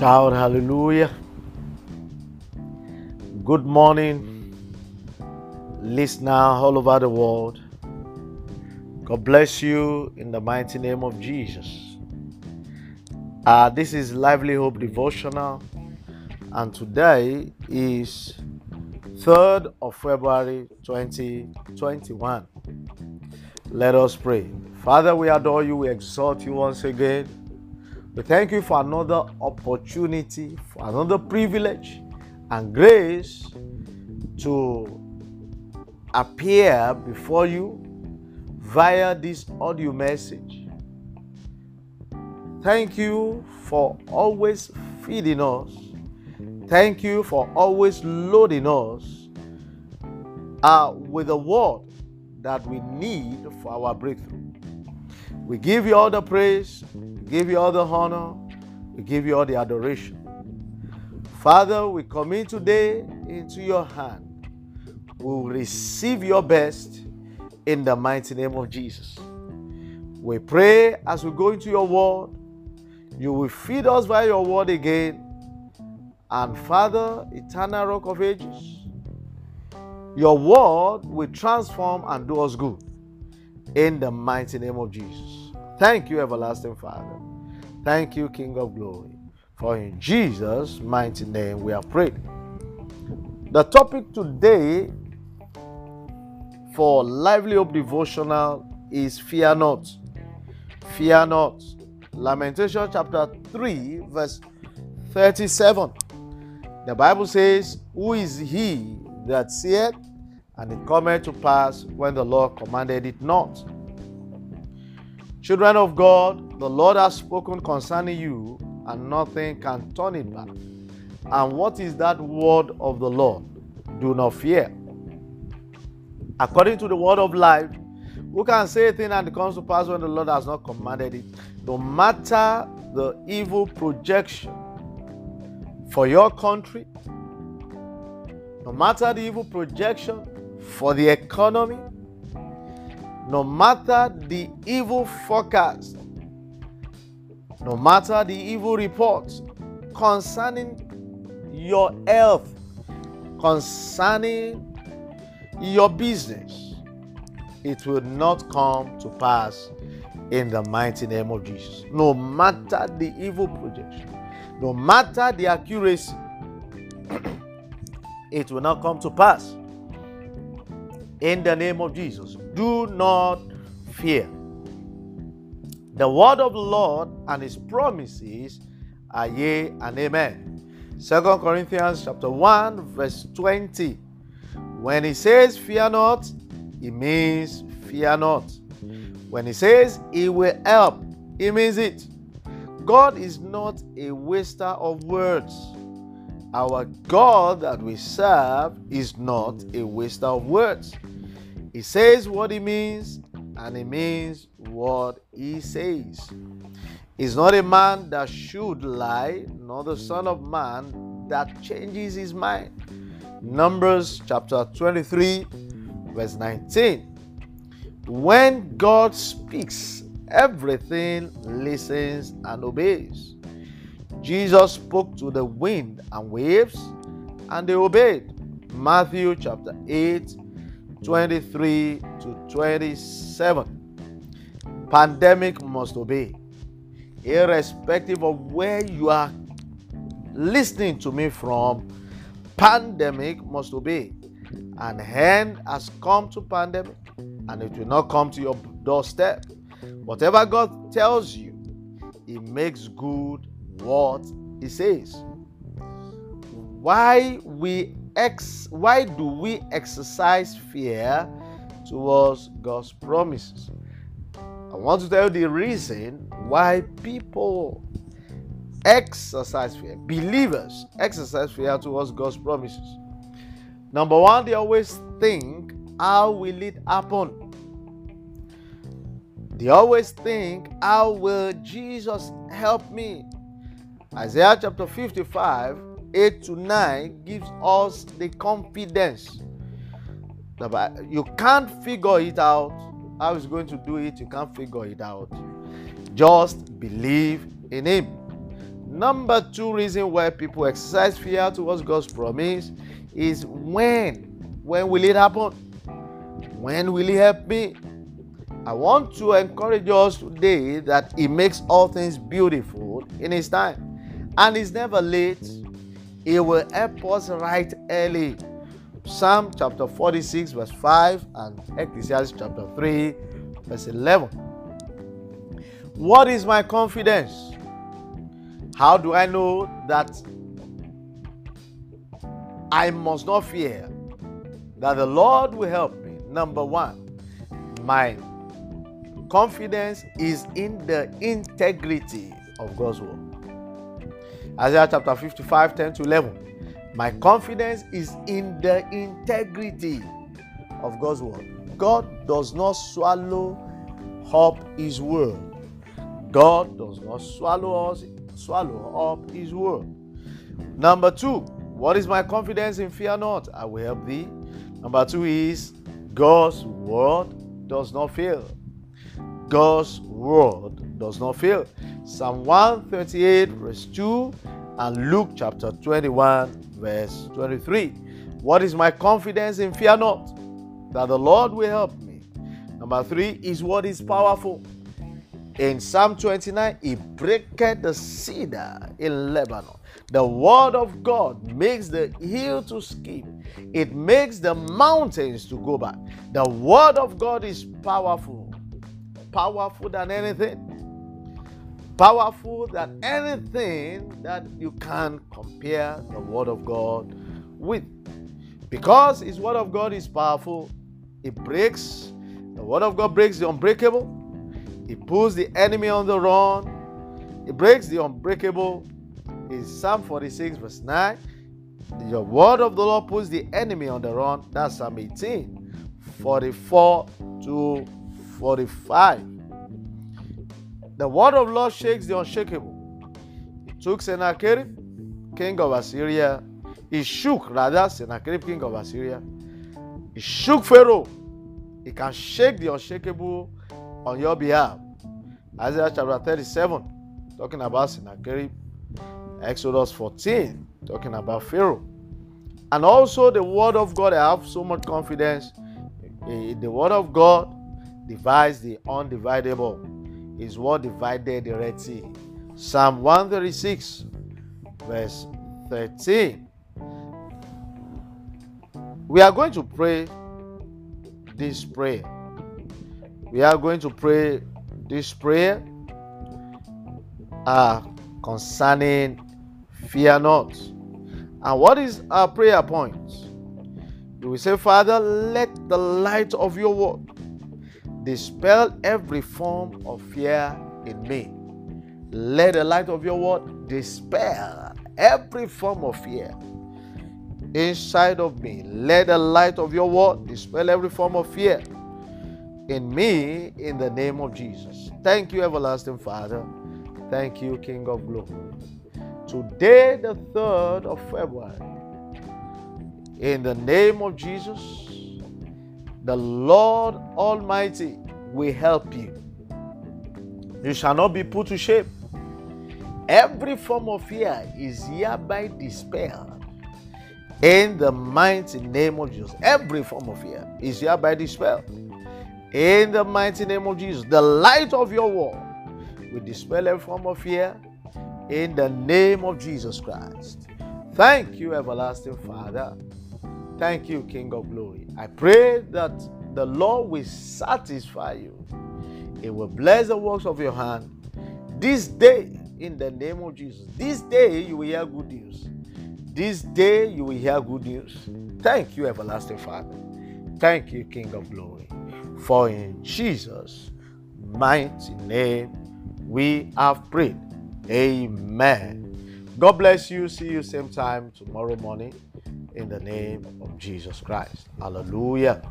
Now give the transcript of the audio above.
Shout hallelujah. Good morning, listener all over the world. God bless you in the mighty name of Jesus. Uh, this is Lively Hope Devotional, and today is 3rd of February 2021. Let us pray. Father, we adore you, we exalt you once again. We thank you for another opportunity, for another privilege and grace to appear before you via this audio message. Thank you for always feeding us. Thank you for always loading us uh, with the word that we need for our breakthrough. We give you all the praise, we give you all the honor, we give you all the adoration. Father, we commit today into your hand. We will receive your best in the mighty name of Jesus. We pray as we go into your word, you will feed us by your word again. And Father, eternal rock of ages, your word will transform and do us good in the mighty name of Jesus. Thank you, everlasting Father. Thank you, King of glory. For in Jesus' mighty name we are prayed. The topic today for Lively Hope Devotional is Fear Not. Fear not. Lamentation chapter 3, verse 37. The Bible says, Who is he that seeth, and it cometh to pass when the Lord commanded it not? Children of God, the Lord has spoken concerning you, and nothing can turn it back. And what is that word of the Lord? Do not fear. According to the word of life, who can say a thing and it comes to pass when the Lord has not commanded it? No matter the evil projection for your country, no matter the evil projection for the economy, no matter the evil forecast, no matter the evil reports concerning your health, concerning your business, it will not come to pass in the mighty name of Jesus. No matter the evil projection, no matter the accuracy, it will not come to pass in the name of Jesus. Do not fear. The word of the Lord and his promises are yea and amen. Second Corinthians chapter 1 verse 20. When he says fear not, he means fear not. When he says he will help, he means it. God is not a waster of words. Our God that we serve is not a waster of words. He says what he means, and he means what he says. He's not a man that should lie, nor the Son of Man that changes his mind. Numbers chapter 23, verse 19. When God speaks, everything listens and obeys. Jesus spoke to the wind and waves, and they obeyed. Matthew chapter 8, 23 to 27. Pandemic must obey, irrespective of where you are listening to me from. Pandemic must obey. An hand has come to pandemic, and it will not come to your doorstep. Whatever God tells you, He makes good what He says. Why we ex why do we exercise fear towards God's promises? I want to tell you the reason why people exercise fear, believers exercise fear towards God's promises. Number one, they always think, How will it happen? They always think, How will Jesus help me? Isaiah chapter 55 8 to 9 gives us the confidence. You can't figure it out. How he's going to do it, you can't figure it out. Just believe in him. Number two reason why people exercise fear towards God's promise is when. When will it happen? When will He help me? I want to encourage us today that He makes all things beautiful in His time. And He's never late. He will help us right early. Psalm chapter 46, verse 5, and Ecclesiastes chapter 3, verse 11. What is my confidence? How do I know that I must not fear? That the Lord will help me. Number one, my confidence is in the integrity of God's word. Isaiah chapter 55, 10 to 11. My confidence is in the integrity of God's word. God does not swallow up his word. God does not swallow us, swallow up his word. Number two, what is my confidence in fear not? I will help thee. Number two is God's word does not fail. God's word does not fail. Psalm 138, verse 2, and Luke chapter 21, verse 23. What is my confidence in fear not? That the Lord will help me. Number three is what is powerful. In Psalm 29, he breaketh the cedar in Lebanon. The word of God makes the hill to skip. It makes the mountains to go back. The word of God is powerful powerful than anything. Powerful than anything that you can compare the Word of God with. Because His Word of God is powerful, it breaks, the Word of God breaks the unbreakable, it puts the enemy on the run, it breaks the unbreakable. In Psalm 46, verse 9, the word of the Lord puts the enemy on the run. That's Psalm 18, 44 to 45. The word of Lord shakes the unshakable. He took Sennacherib, king of Assyria. He shook, rather, Sennacherib, king of Assyria. He shook Pharaoh. He can shake the unshakable on your behalf. Isaiah chapter 37, talking about Sennacherib. Exodus 14, talking about Pharaoh. And also the word of God, I have so much confidence in the word of God divides the undividable. Is what divided the Red Sea. Psalm 136, verse 13. We are going to pray this prayer. We are going to pray this prayer uh, concerning fear not. And what is our prayer point? We say, Father, let the light of your word Dispel every form of fear in me. Let the light of your word dispel every form of fear inside of me. Let the light of your word dispel every form of fear in me in the name of Jesus. Thank you, everlasting Father. Thank you, King of glory. Today, the 3rd of February, in the name of Jesus, the Lord Almighty will help you. You shall not be put to shame. Every form of fear is hereby dispelled in the mighty name of Jesus. Every form of fear is hereby dispelled in the mighty name of Jesus. The light of your word will dispel every form of fear in the name of Jesus Christ. Thank you, everlasting Father. Thank you, King of Glory. I pray that the Lord will satisfy you. It will bless the works of your hand. This day, in the name of Jesus, this day you will hear good news. This day you will hear good news. Thank you, everlasting Father. Thank you, King of Glory. For in Jesus' mighty name we have prayed. Amen. God bless you. See you same time tomorrow morning in the name of Jesus Christ. Hallelujah.